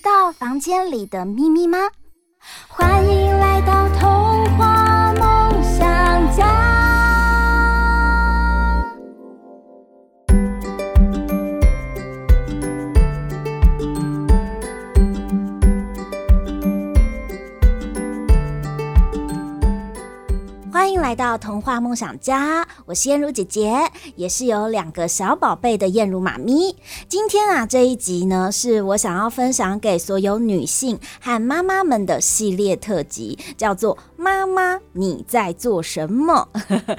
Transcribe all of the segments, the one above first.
知道房间里的秘密吗？欢迎来到童话梦想家。来到童话梦想家，我是燕如姐姐，也是有两个小宝贝的燕如妈咪。今天啊，这一集呢，是我想要分享给所有女性和妈妈们的系列特辑，叫做“妈妈你在做什么”。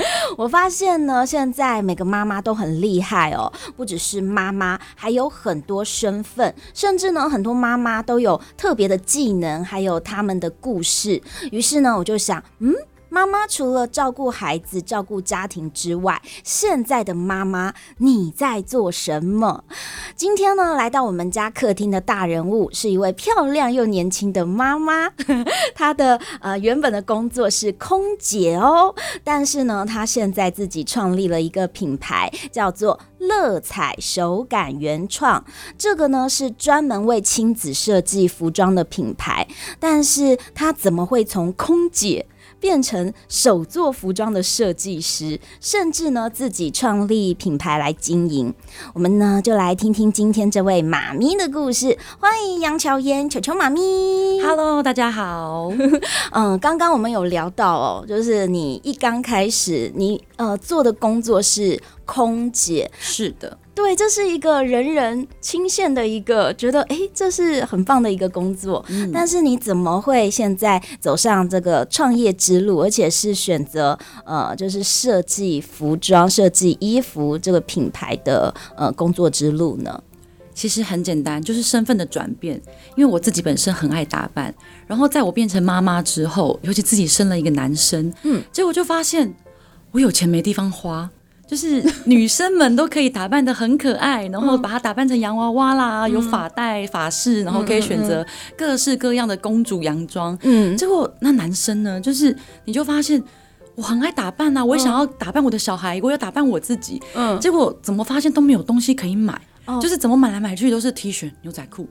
我发现呢，现在每个妈妈都很厉害哦，不只是妈妈，还有很多身份，甚至呢，很多妈妈都有特别的技能，还有他们的故事。于是呢，我就想，嗯。妈妈除了照顾孩子、照顾家庭之外，现在的妈妈你在做什么？今天呢，来到我们家客厅的大人物是一位漂亮又年轻的妈妈。她的呃原本的工作是空姐哦，但是呢，她现在自己创立了一个品牌，叫做乐彩手感原创。这个呢是专门为亲子设计服装的品牌，但是她怎么会从空姐变成手做服装的设计师，甚至呢自己创立品牌来经营。我们呢就来听听今天这位妈咪的故事。欢迎杨乔嫣，球球妈咪。Hello，大家好。嗯，刚刚我们有聊到哦，就是你一刚开始，你呃做的工作是空姐。是的。对，这是一个人人倾羡的一个，觉得哎，这是很棒的一个工作。嗯，但是你怎么会现在走上这个创业之路，而且是选择呃，就是设计服装、设计衣服这个品牌的呃工作之路呢？其实很简单，就是身份的转变。因为我自己本身很爱打扮，然后在我变成妈妈之后，尤其自己生了一个男生，嗯，结果就发现我有钱没地方花。就是女生们都可以打扮的很可爱，然后把它打扮成洋娃娃啦，嗯、有发带、发饰，然后可以选择各式各样的公主洋装。嗯，结果那男生呢，就是你就发现我很爱打扮啊，我也想要打扮我的小孩，我要打扮我自己。嗯，结果怎么发现都没有东西可以买。就是怎么买来买去都是 T 恤、牛仔裤，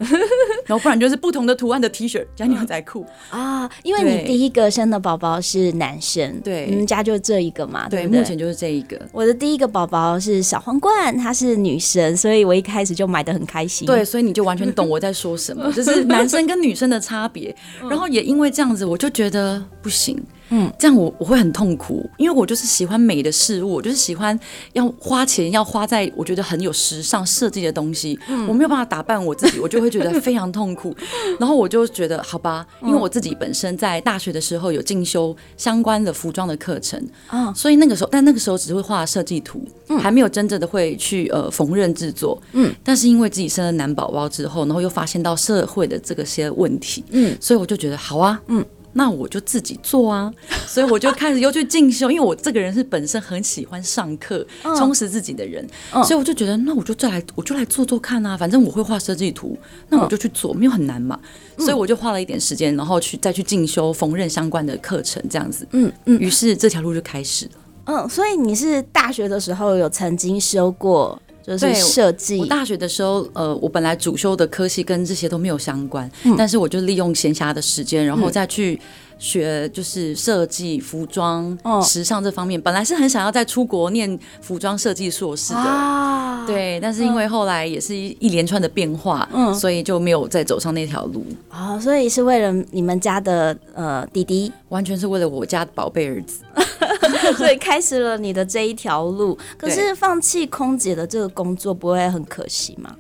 然后不然就是不同的图案的 T 恤加牛仔裤啊。因为你第一个生的宝宝是男生，对，你们家就这一个嘛，对，目前就是这一个。我的第一个宝宝是小皇冠，她是女生，所以我一开始就买的很开心。对，所以你就完全懂我在说什么，就是男生跟女生的差别。然后也因为这样子，我就觉得不行。嗯，这样我我会很痛苦，因为我就是喜欢美的事物，我就是喜欢要花钱，要花在我觉得很有时尚设计的东西。嗯，我没有办法打扮我自己，我就会觉得非常痛苦。然后我就觉得好吧，因为我自己本身在大学的时候有进修相关的服装的课程啊，所以那个时候，但那个时候只会画设计图，还没有真正的会去呃缝纫制作。嗯，但是因为自己生了男宝宝之后，然后又发现到社会的这个些问题，嗯，所以我就觉得好啊，嗯。那我就自己做啊，所以我就开始又去进修，因为我这个人是本身很喜欢上课、充实自己的人，所以我就觉得，那我就再来，我就来做做看啊，反正我会画设计图，那我就去做，没有很难嘛，所以我就花了一点时间，然后去再去进修缝纫相关的课程，这样子，嗯嗯，于是这条路就开始了。嗯，所以你是大学的时候有曾经修过？就是设计。我大学的时候，呃，我本来主修的科系跟这些都没有相关，嗯、但是我就利用闲暇的时间，然后再去学，就是设计、服装、嗯、时尚这方面。本来是很想要再出国念服装设计硕士的，啊、对，但是因为后来也是一一连串的变化，嗯，所以就没有再走上那条路。哦，所以是为了你们家的呃弟弟，完全是为了我家的宝贝儿子。所以开始了你的这一条路，可是放弃空姐的这个工作不会很可惜吗？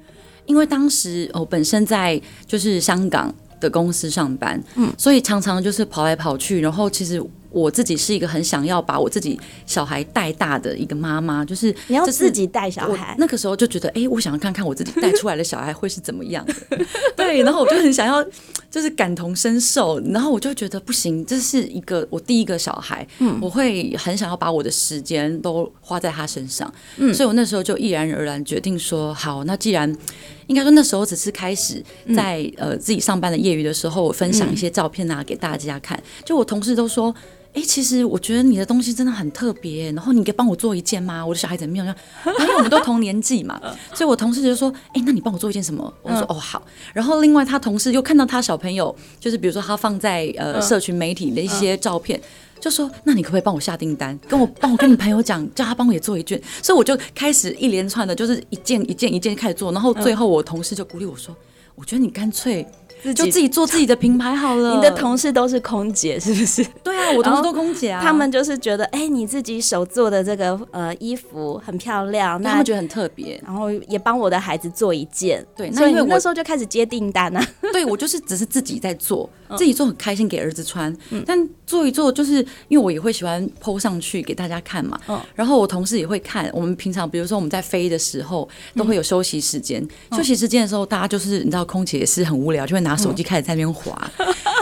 因为当时我本身在就是香港的公司上班，嗯，所以常常就是跑来跑去，然后其实我自己是一个很想要把我自己小孩带大的一个妈妈，就是你要自己带小孩。那个时候就觉得，哎、欸，我想要看看我自己带出来的小孩会是怎么样的。对，然后我就很想要，就是感同身受。然后我就觉得不行，这是一个我第一个小孩，嗯，我会很想要把我的时间都花在他身上。嗯，所以我那时候就毅然而然决定说，好，那既然。应该说那时候只是开始在呃自己上班的业余的时候，我分享一些照片啊给大家看。就我同事都说，哎，其实我觉得你的东西真的很特别。然后你可以帮我做一件吗？我的小孩子没有，因为我们都同年纪嘛，所以我同事就说，哎，那你帮我做一件什么？我说哦好。然后另外他同事又看到他小朋友，就是比如说他放在呃社群媒体的一些照片。就说，那你可不可以帮我下订单，跟我帮我跟你朋友讲，叫他帮我也做一卷。所以我就开始一连串的，就是一件一件一件开始做。然后最后我同事就鼓励我说，我觉得你干脆。就自己做自己的品牌好了。你的同事都是空姐是不是？对啊，我同事都空姐啊。他们就是觉得，哎、欸，你自己手做的这个呃衣服很漂亮，那他们觉得很特别，然后也帮我的孩子做一件。对，所以那时候就开始接订单啊。对，我就是只是自己在做，自己做很开心，给儿子穿。嗯、但做一做，就是因为我也会喜欢 po 上去给大家看嘛。嗯。然后我同事也会看。我们平常比如说我们在飞的时候，都会有休息时间。嗯、休息时间的时候，大家就是你知道，空姐也是很无聊，就会拿手机开始在那边。滑，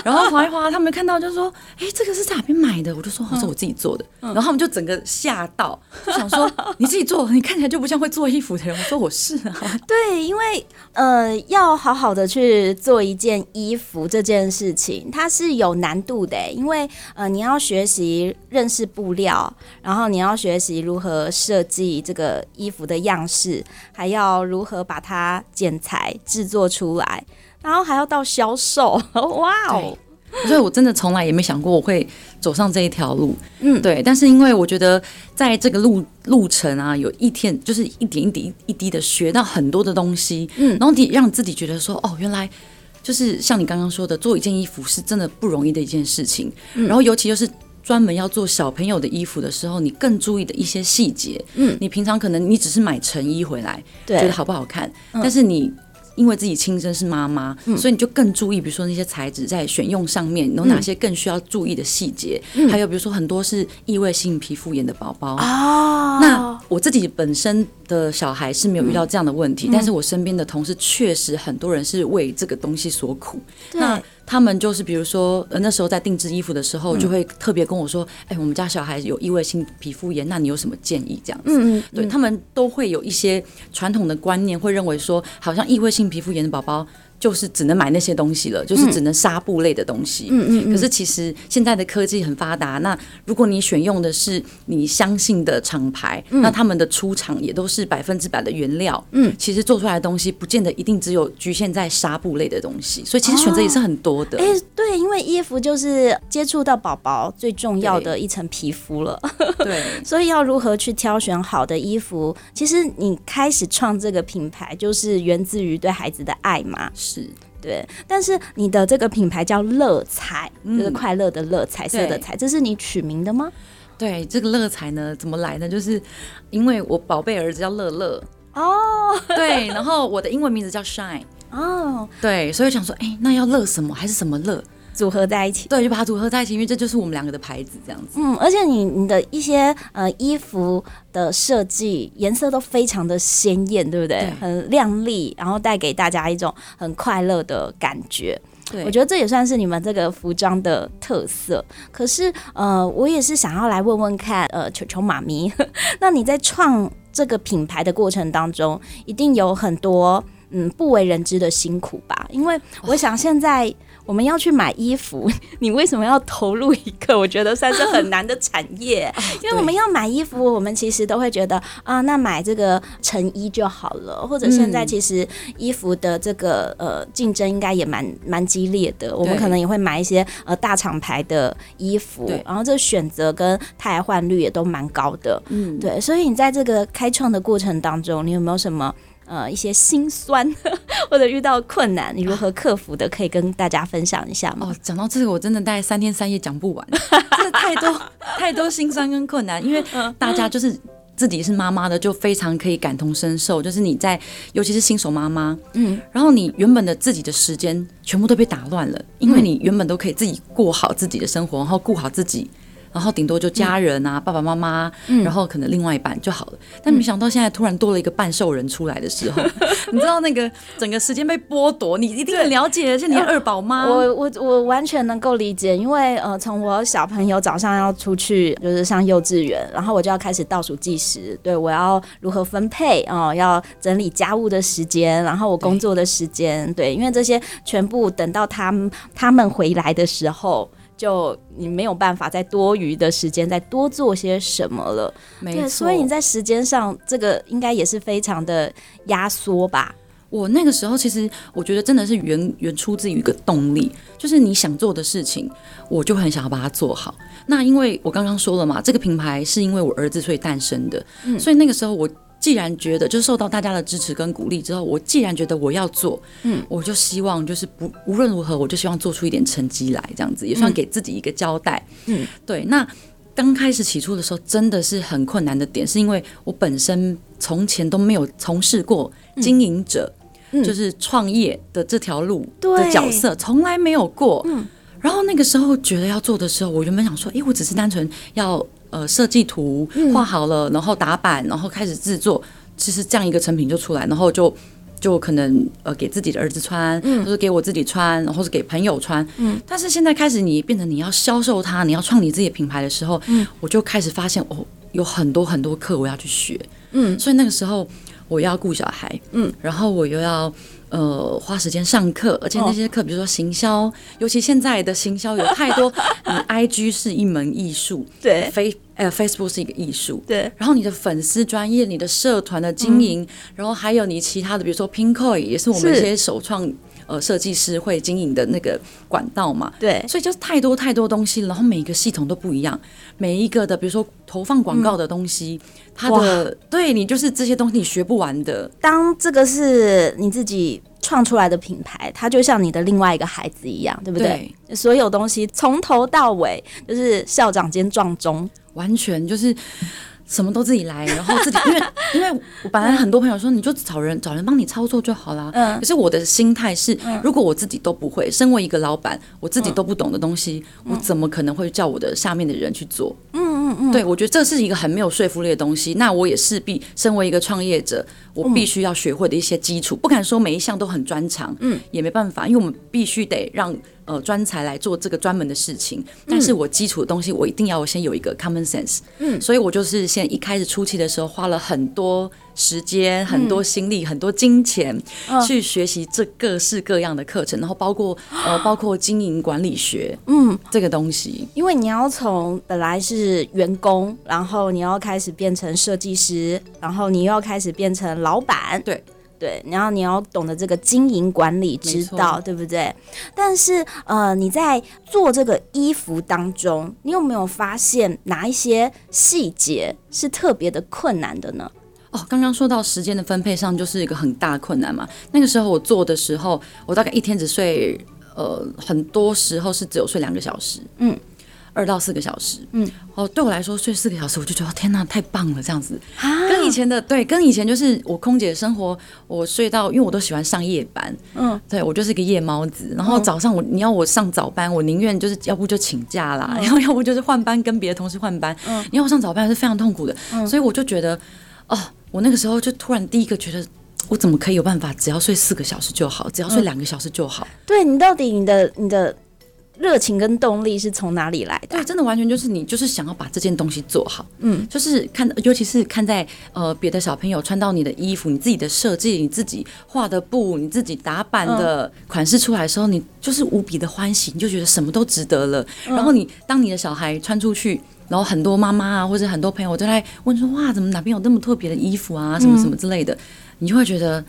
然后滑一滑，他们看到就说：“哎、欸，这个是在哪边买的？”我就说：“哦，是我自己做的。嗯”然后他们就整个吓到，就想说：“你自己做，你看起来就不像会做衣服的人。”我说：“我是啊。”对，因为呃，要好好的去做一件衣服这件事情，它是有难度的。因为呃，你要学习认识布料，然后你要学习如何设计这个衣服的样式，还要如何把它剪裁制作出来。然后还要到销售，哇哦！所以我真的从来也没想过我会走上这一条路，嗯，对。但是因为我觉得在这个路路程啊，有一天就是一点一滴一滴的学到很多的东西，嗯，然后你让自己觉得说，哦，原来就是像你刚刚说的，做一件衣服是真的不容易的一件事情。嗯，然后尤其就是专门要做小朋友的衣服的时候，你更注意的一些细节，嗯，你平常可能你只是买成衣回来，对，觉得好不好看，但是你。因为自己亲生是妈妈，嗯、所以你就更注意，比如说那些材质在选用上面有哪些更需要注意的细节，嗯、还有比如说很多是异位性皮肤炎的宝宝。啊。那我自己本身的小孩是没有遇到这样的问题，嗯、但是我身边的同事确实很多人是为这个东西所苦。那他们就是，比如说，呃，那时候在定制衣服的时候，就会特别跟我说：“哎、欸，我们家小孩有异位性皮肤炎，那你有什么建议？”这样子，嗯嗯，对他们都会有一些传统的观念，会认为说，好像异位性皮肤炎的宝宝。就是只能买那些东西了，就是只能纱布类的东西。嗯嗯，嗯。可是其实现在的科技很发达，那如果你选用的是你相信的厂牌，嗯、那他们的出厂也都是百分之百的原料。嗯。其实做出来的东西不见得一定只有局限在纱布类的东西，所以其实选择也是很多的。哎、哦欸，对，因为衣服就是接触到宝宝最重要的一层皮肤了。对。所以要如何去挑选好的衣服？其实你开始创这个品牌，就是源自于对孩子的爱嘛。是对，但是你的这个品牌叫乐彩，嗯、就是快乐的乐，彩色的彩，这是你取名的吗？对，这个乐彩呢，怎么来呢？就是因为我宝贝儿子叫乐乐哦，对，然后我的英文名字叫 Shine 哦，对，所以我想说，哎、欸，那要乐什么还是什么乐？组合在一起，对，就把它组合在一起，因为这就是我们两个的牌子，这样子。嗯，而且你你的一些呃衣服的设计颜色都非常的鲜艳，对不对？对，很亮丽，然后带给大家一种很快乐的感觉。对，我觉得这也算是你们这个服装的特色。可是呃，我也是想要来问问看，呃，球球妈咪，那你在创这个品牌的过程当中，一定有很多嗯不为人知的辛苦吧？因为我想现在。我们要去买衣服，你为什么要投入一个我觉得算是很难的产业？因为我们要买衣服，我们其实都会觉得啊，那买这个成衣就好了。或者现在其实衣服的这个呃竞争应该也蛮蛮激烈的，我们可能也会买一些呃大厂牌的衣服，然后这选择跟汰换率也都蛮高的。嗯，对，所以你在这个开创的过程当中，你有没有什么？呃，一些心酸 或者遇到困难，你如何克服的，可以跟大家分享一下吗？哦，讲到这个，我真的大概三天三夜讲不完，真的太多太多心酸跟困难，因为大家就是自己是妈妈的，就非常可以感同身受。就是你在，尤其是新手妈妈，嗯，然后你原本的自己的时间全部都被打乱了，因为你原本都可以自己过好自己的生活，然后顾好自己。然后顶多就家人啊，嗯、爸爸妈妈，然后可能另外一半就好了。嗯、但没想到现在突然多了一个半兽人出来的时候，嗯、你知道那个整个时间被剥夺，你一定很了解，是你二宝妈，我我我完全能够理解，因为呃，从我小朋友早上要出去就是上幼稚园，然后我就要开始倒数计时，对我要如何分配哦、呃，要整理家务的时间，然后我工作的时间，对，对，因为这些全部等到他们他们回来的时候。就你没有办法在多余的时间再多做些什么了，没错。所以你在时间上这个应该也是非常的压缩吧？我那个时候其实我觉得真的是源源出自于一个动力，就是你想做的事情，我就很想要把它做好。那因为我刚刚说了嘛，这个品牌是因为我儿子所以诞生的，嗯，所以那个时候我。既然觉得就受到大家的支持跟鼓励之后，我既然觉得我要做，嗯，我就希望就是不无论如何，我就希望做出一点成绩来，这样子也算给自己一个交代，嗯，对。那刚开始起初的时候，真的是很困难的点，是因为我本身从前都没有从事过经营者，嗯，就是创业的这条路的角色，从来没有过，嗯。然后那个时候觉得要做的时候，我原本想说，哎，我只是单纯要。呃，设计图画好了，然后打版，然后开始制作，其实这样一个成品就出来，然后就就可能呃给自己的儿子穿，或者给我自己穿，然后是给朋友穿。嗯，但是现在开始你变成你要销售它，你要创你自己的品牌的时候，嗯，我就开始发现哦，有很多很多课我要去学，嗯，所以那个时候我要顾小孩，嗯，然后我又要。呃，花时间上课，而且那些课，比如说行销，哦、尤其现在的行销有太多。你 IG 是一门艺术，对，Face 呃 Facebook 是一个艺术，对。然后你的粉丝专业，你的社团的经营，嗯、然后还有你其他的，比如说 Pinkoi 也是我们一些首创呃设计师会经营的那个管道嘛，对。所以就是太多太多东西，然后每一个系统都不一样，每一个的，比如说投放广告的东西。嗯他的对你就是这些东西你学不完的。当这个是你自己创出来的品牌，它就像你的另外一个孩子一样，对不对？对，所有东西从头到尾就是校长兼撞钟，完全就是。什么都自己来，然后自己，因为因为我本来很多朋友说，你就找人找人帮你操作就好了。嗯。可是我的心态是，如果我自己都不会，身为一个老板，我自己都不懂的东西，我怎么可能会叫我的下面的人去做？嗯嗯嗯。对，我觉得这是一个很没有说服力的东西。那我也势必身为一个创业者，我必须要学会的一些基础，不敢说每一项都很专长，嗯，也没办法，因为我们必须得让。呃，专才来做这个专门的事情，但是我基础的东西，我一定要先有一个 common sense，嗯，所以我就是现在一开始初期的时候，花了很多时间、很多心力、很多金钱去学习这各式各样的课程，然后包括 呃，包括经营管理学，嗯，这个东西，因为你要从本来是员工，然后你要开始变成设计师，然后你又要开始变成老板，对。对，然后你要懂得这个经营管理之道，对不对？但是呃，你在做这个衣服当中，你有没有发现哪一些细节是特别的困难的呢？哦，刚刚说到时间的分配上，就是一个很大困难嘛。那个时候我做的时候，我大概一天只睡，呃，很多时候是只有睡两个小时，嗯。二到四个小时，嗯，哦，对我来说睡四个小时，我就觉得天哪，太棒了，这样子，啊、跟以前的对，跟以前就是我空姐的生活，我睡到，因为我都喜欢上夜班，嗯，对我就是一个夜猫子，然后早上我你要我上早班，我宁愿就是要不就请假啦，嗯、然后要不就是换班跟别的同事换班，嗯，你要我上早班是非常痛苦的，嗯，所以我就觉得，哦，我那个时候就突然第一个觉得，我怎么可以有办法只要睡四个小时就好，只要睡两个小时就好？嗯、对你到底你的你的。热情跟动力是从哪里来的？对，真的完全就是你，就是想要把这件东西做好。嗯，就是看，尤其是看在呃别的小朋友穿到你的衣服，你自己的设计，你自己画的布，你自己打版的款式出来的时候，你就是无比的欢喜，你就觉得什么都值得了。然后你当你的小孩穿出去，然后很多妈妈啊或者很多朋友都在问说，哇，怎么哪边有那么特别的衣服啊，什么什么之类的，你就会觉得。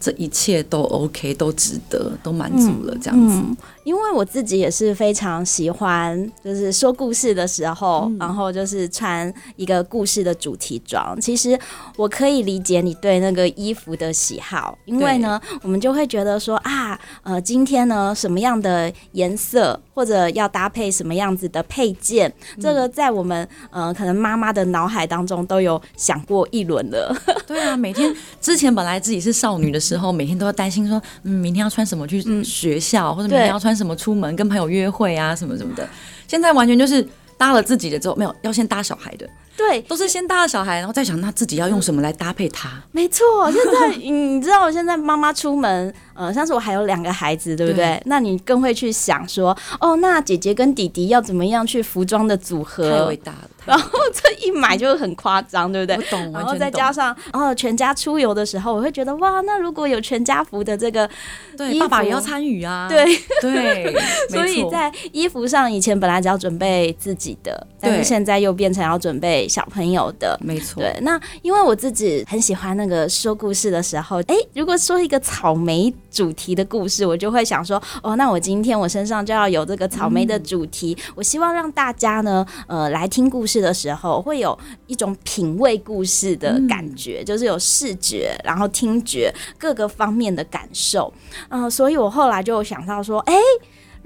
这一切都 OK，都值得，都满足了这样子。嗯嗯。因为我自己也是非常喜欢，就是说故事的时候，嗯、然后就是穿一个故事的主题装。其实我可以理解你对那个衣服的喜好，因为呢，我们就会觉得说啊，呃，今天呢什么样的颜色，或者要搭配什么样子的配件，嗯、这个在我们呃可能妈妈的脑海当中都有想过一轮了。对啊，每天之前本来自己是少女的时候，每天都要担心说，嗯，明天要穿什么去学校，嗯、或者明天要穿什么出门跟朋友约会啊，什么什么的。现在完全就是搭了自己的之后，没有要先搭小孩的。对，都是先搭了小孩，然后再想他自己要用什么来搭配他。没错，现在 你知道，我现在妈妈出门，呃，像是我还有两个孩子，对不对？对，那你更会去想说，哦，那姐姐跟弟弟要怎么样去服装的组合？太伟大了。然后 这一买就很夸张，对不对？我懂。然后再加上，哦，全家出游的时候，我会觉得哇，那如果有全家福的这个，对，爸爸也要参与啊。对对，所以在衣服上，以前本来只要准备自己的，但是现在又变成要准备小朋友的。没错。对，那因为我自己很喜欢那个说故事的时候，哎，如果说一个草莓主题的故事，我就会想说，哦，那我今天我身上就要有这个草莓的主题，嗯、我希望让大家呢，呃，来听故事。的时候会有一种品味故事的感觉，嗯、就是有视觉，然后听觉各个方面的感受，嗯、呃，所以我后来就想到说，哎。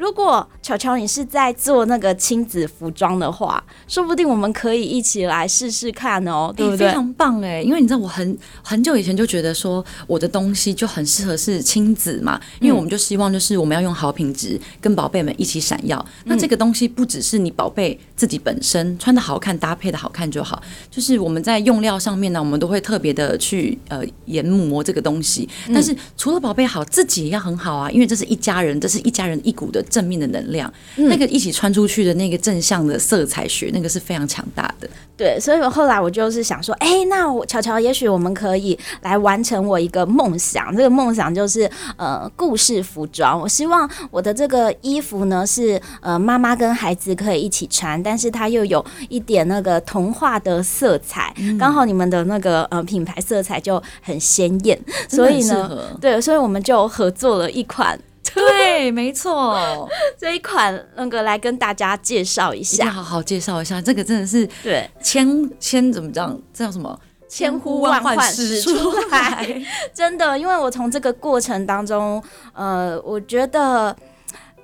如果乔乔你是在做那个亲子服装的话，说不定我们可以一起来试试看哦，对不对？非常棒哎，因为你知道我很很久以前就觉得说我的东西就很适合是亲子嘛，因为我们就希望就是我们要用好品质跟宝贝们一起闪耀。嗯、那这个东西不只是你宝贝自己本身穿的好看、搭配的好看就好，就是我们在用料上面呢，我们都会特别的去呃研磨这个东西。但是除了宝贝好，自己也要很好啊，因为这是一家人，这是一家人一股的。正面的能量，嗯、那个一起穿出去的那个正向的色彩学，那个是非常强大的。对，所以我后来我就是想说，哎、欸，那我乔乔，也许我们可以来完成我一个梦想。这个梦想就是呃，故事服装。我希望我的这个衣服呢，是呃，妈妈跟孩子可以一起穿，但是它又有一点那个童话的色彩。刚、嗯、好你们的那个呃品牌色彩就很鲜艳，所以呢，对，所以我们就合作了一款。对，没错，这一款那个来跟大家介绍一下，好好介绍一下，这个真的是对千千怎么讲？这叫什么？千呼万唤始出来，真的，因为我从这个过程当中，呃，我觉得。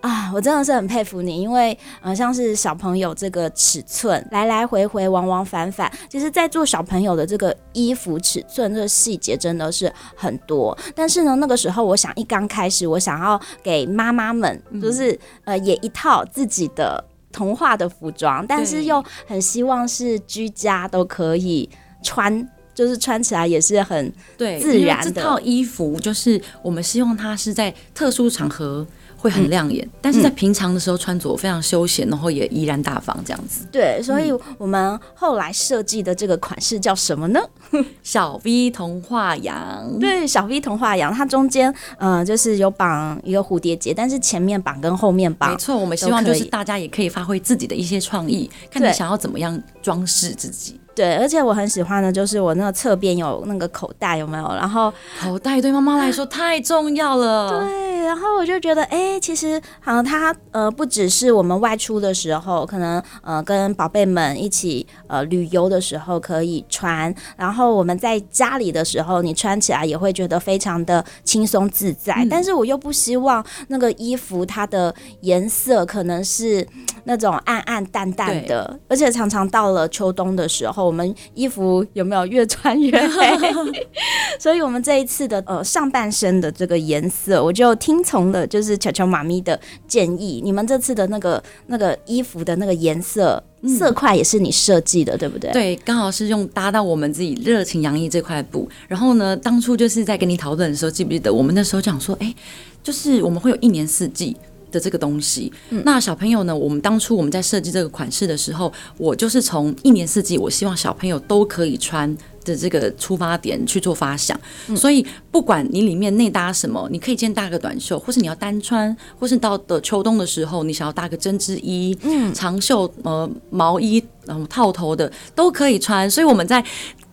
啊，我真的是很佩服你，因为呃，像是小朋友这个尺寸来来回回、往往返返，其实，在做小朋友的这个衣服尺寸，这个细节真的是很多。但是呢，那个时候我想一刚开始，我想要给妈妈们，就是、嗯、呃，也一套自己的童话的服装，但是又很希望是居家都可以穿，就是穿起来也是很对自然的。这套衣服就是我们希望它是在特殊场合。会很亮眼，嗯、但是在平常的时候穿着非常休闲，然后也依然大方这样子。对，所以我们后来设计的这个款式叫什么呢？小 V 童话羊。对，小 V 童话羊，它中间嗯、呃、就是有绑一个蝴蝶结，但是前面绑跟后面绑，没错，我们希望就是大家也可以发挥自己的一些创意，看你想要怎么样装饰自己。对，而且我很喜欢的就是我那个侧边有那个口袋，有没有？然后口袋对妈妈来说太重要了。对，然后我就觉得，哎，其实好像它呃不只是我们外出的时候，可能呃跟宝贝们一起呃旅游的时候可以穿，然后我们在家里的时候，你穿起来也会觉得非常的轻松自在。嗯、但是我又不希望那个衣服它的颜色可能是那种暗暗淡淡的，而且常常到了秋冬的时候。我们衣服有没有越穿越黑？所以，我们这一次的呃上半身的这个颜色，我就听从了就是乔乔妈咪的建议。你们这次的那个那个衣服的那个颜色色块也是你设计的，嗯、对不对？对，刚好是用搭到我们自己热情洋溢这块布。然后呢，当初就是在跟你讨论的时候，记不记得我们那时候讲说，哎，就是我们会有一年四季。的这个东西，嗯、那小朋友呢？我们当初我们在设计这个款式的时候，我就是从一年四季，我希望小朋友都可以穿的这个出发点去做发想。嗯、所以不管你里面内搭什么，你可以先搭个短袖，或是你要单穿，或是到的秋冬的时候，你想要搭个针织衣、嗯、长袖呃毛衣，然后套头的都可以穿。所以我们在。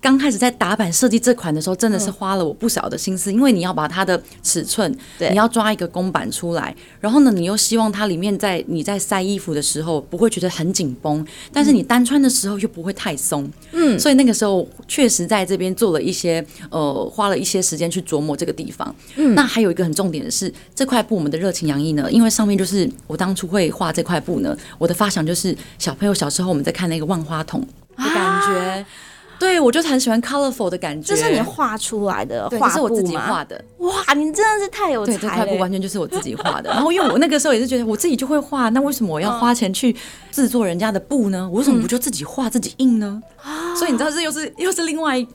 刚开始在打版设计这款的时候，真的是花了我不少的心思，嗯、因为你要把它的尺寸，对。你要抓一个公版出来，然后呢，你又希望它里面在你在塞衣服的时候不会觉得很紧绷，但是你单穿的时候又不会太松，嗯，所以那个时候确实在这边做了一些呃，花了一些时间去琢磨这个地方。嗯，那还有一个很重点的是，这块布我们的热情洋溢呢，因为上面就是我当初会画这块布呢，我的发想就是小朋友小时候我们在看那个万花筒的感觉。啊对，我就很喜欢 colorful 的感觉。这是你画出来的画？是我自己画的。哇，你真的是太有才了！对，这块布完全就是我自己画的。然后因为我那个时候也是觉得我自己就会画，那为什么我要花钱去制作人家的布呢？我为什么不就自己画自己印呢？嗯、所以你知道这又是又是另外一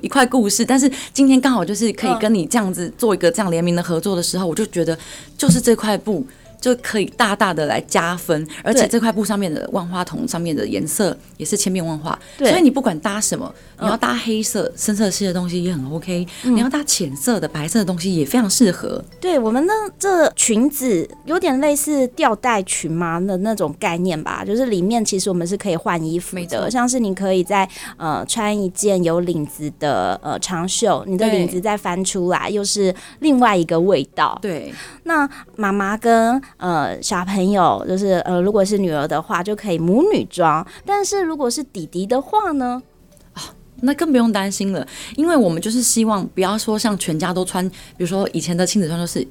一块故事。但是今天刚好就是可以跟你这样子做一个这样联名的合作的时候，我就觉得就是这块布。就可以大大的来加分，而且这块布上面的万花筒上面的颜色也是千变万化，所以你不管搭什么，你要搭黑色、深色系的东西也很 OK，嗯，你要搭浅色的、白色的东西也非常适合。对，我们那这裙子有点类似吊带裙嘛的那种概念吧，就是里面其实我们是可以换衣服的，像是你可以在呃穿一件有领子的呃长袖，你的领子再翻出来，又是另外一个味道。对，那妈妈跟呃，小朋友就是呃，如果是女儿的话，就可以母女装；但是如果是弟弟的话呢，啊，那更不用担心了，因为我们就是希望不要说像全家都穿，比如说以前的亲子装都是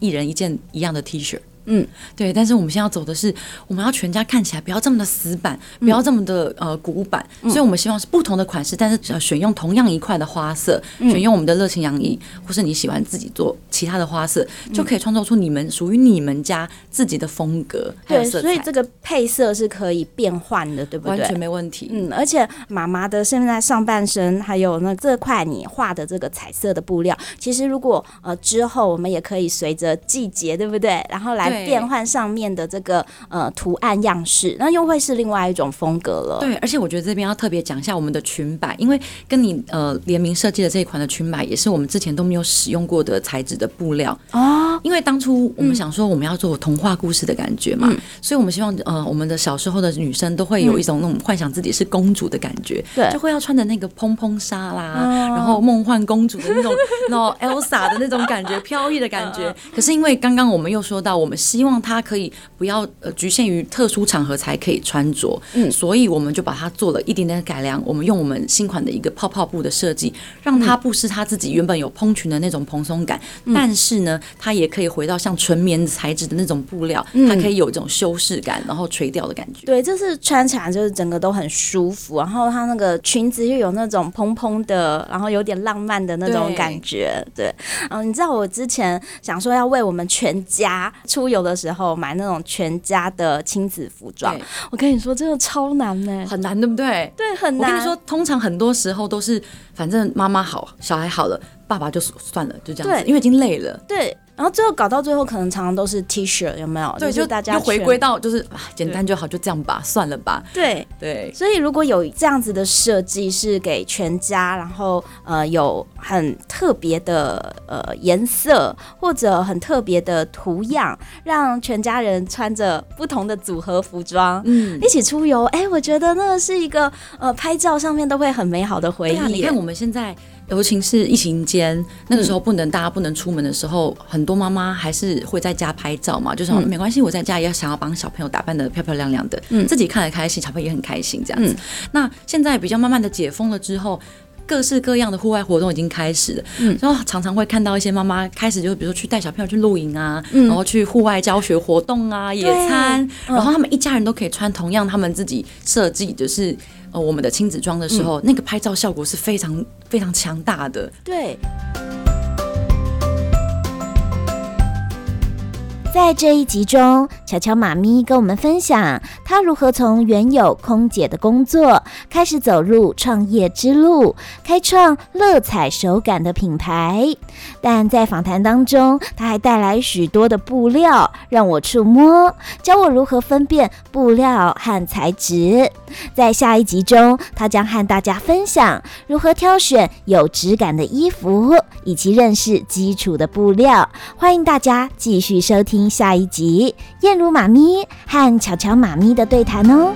一人一件一样的 T 恤。嗯，对，但是我们现在要走的是，我们要全家看起来不要这么的死板，不要这么的呃古板，嗯，所以我们希望是不同的款式，但是呃选用同样一块的花色，嗯，选用我们的热情洋溢，或是你喜欢自己做其他的花色，嗯，就可以创造出你们属于你们家自己的风格。对，所以这个配色是可以变换的，对不对？完全没问题。嗯，而且妈妈的现在上半身还有那这块你画的这个彩色的布料，其实如果呃之后我们也可以随着季节，对不对？然后来。变换上面的这个呃图案样式，那又会是另外一种风格了。对，而且我觉得这边要特别讲一下我们的裙摆，因为跟你呃联名设计的这一款的裙摆，也是我们之前都没有使用过的材质的布料哦。因为当初我们想说我们要做童话故事的感觉嘛，嗯、所以我们希望呃我们的小时候的女生都会有一种那种幻想自己是公主的感觉，对、嗯，就会要穿的那个蓬蓬纱啦，然后梦幻公主的那种 那种 Elsa 的那种感觉，飘逸的感觉。可是因为刚刚我们又说到，我们希望她可以不要呃局限于特殊场合才可以穿着，嗯，所以我们就把它做了一点点改良。我们用我们新款的一个泡泡布的设计，让它不失它自己原本有蓬裙的那种蓬松感，嗯，但是呢，它也可以回到像纯棉材质的那种布料，它可以有一种修饰感，然后垂吊的感觉。对，就是穿起来就是整个都很舒服，然后它那个裙子又有那种蓬蓬的，然后有点浪漫的那种感觉。对，嗯，你知道我之前想说要为我们全家出游的时候。买那种全家的亲子服装，我跟你说，真的超难呢，很难，对不对？对，很难。我跟你说，通常很多时候都是，反正妈妈好，小孩好了，爸爸就算了，就这样子，因为已经累了。对。然后最后搞到最后，可能常常都是 T 恤，有没有？对，就大家回归到就是啊，简单就好，就这样吧，算了吧。对对。所以如果有这样子的设计，是给全家，然后呃有很特别的呃颜色或者很特别的图样，让全家人穿着不同的组合服装，嗯，一起出游。哎，我觉得那是一个呃拍照上面都会很美好的回忆。啊，你看我们现在。尤其是疫情间，那个时候不能、嗯、大家不能出门的时候，很多妈妈还是会在家拍照嘛，就说、嗯、没关系，我在家也要想要帮小朋友打扮的漂漂亮亮的，嗯，自己看得开心，小朋友也很开心这样子。嗯、那现在比较慢慢的解封了之后，各式各样的户外活动已经开始了，嗯，然后常常会看到一些妈妈开始就比如说去带小朋友去露营啊，嗯、然后去户外教学活动啊，野餐，然后他们一家人都可以穿同样他们自己设计就是。呃，我们的亲子装的时候，嗯，那个拍照效果是非常非常强大的。对。在这一集中，巧巧妈咪跟我们分享她如何从原有空姐的工作开始走入创业之路，开创乐彩手感的品牌。但在访谈当中，她还带来许多的布料让我触摸，教我如何分辨布料和材质。在下一集中，她将和大家分享如何挑选有质感的衣服，以及认识基础的布料。欢迎大家继续收听下一集，燕如妈咪和巧巧妈咪的对谈哦。